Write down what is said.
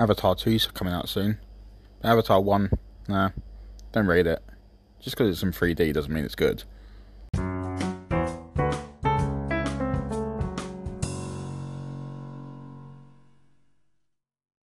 Avatar 2's coming out soon. Avatar 1, nah, don't rate it. Just because it's in 3D doesn't mean it's good.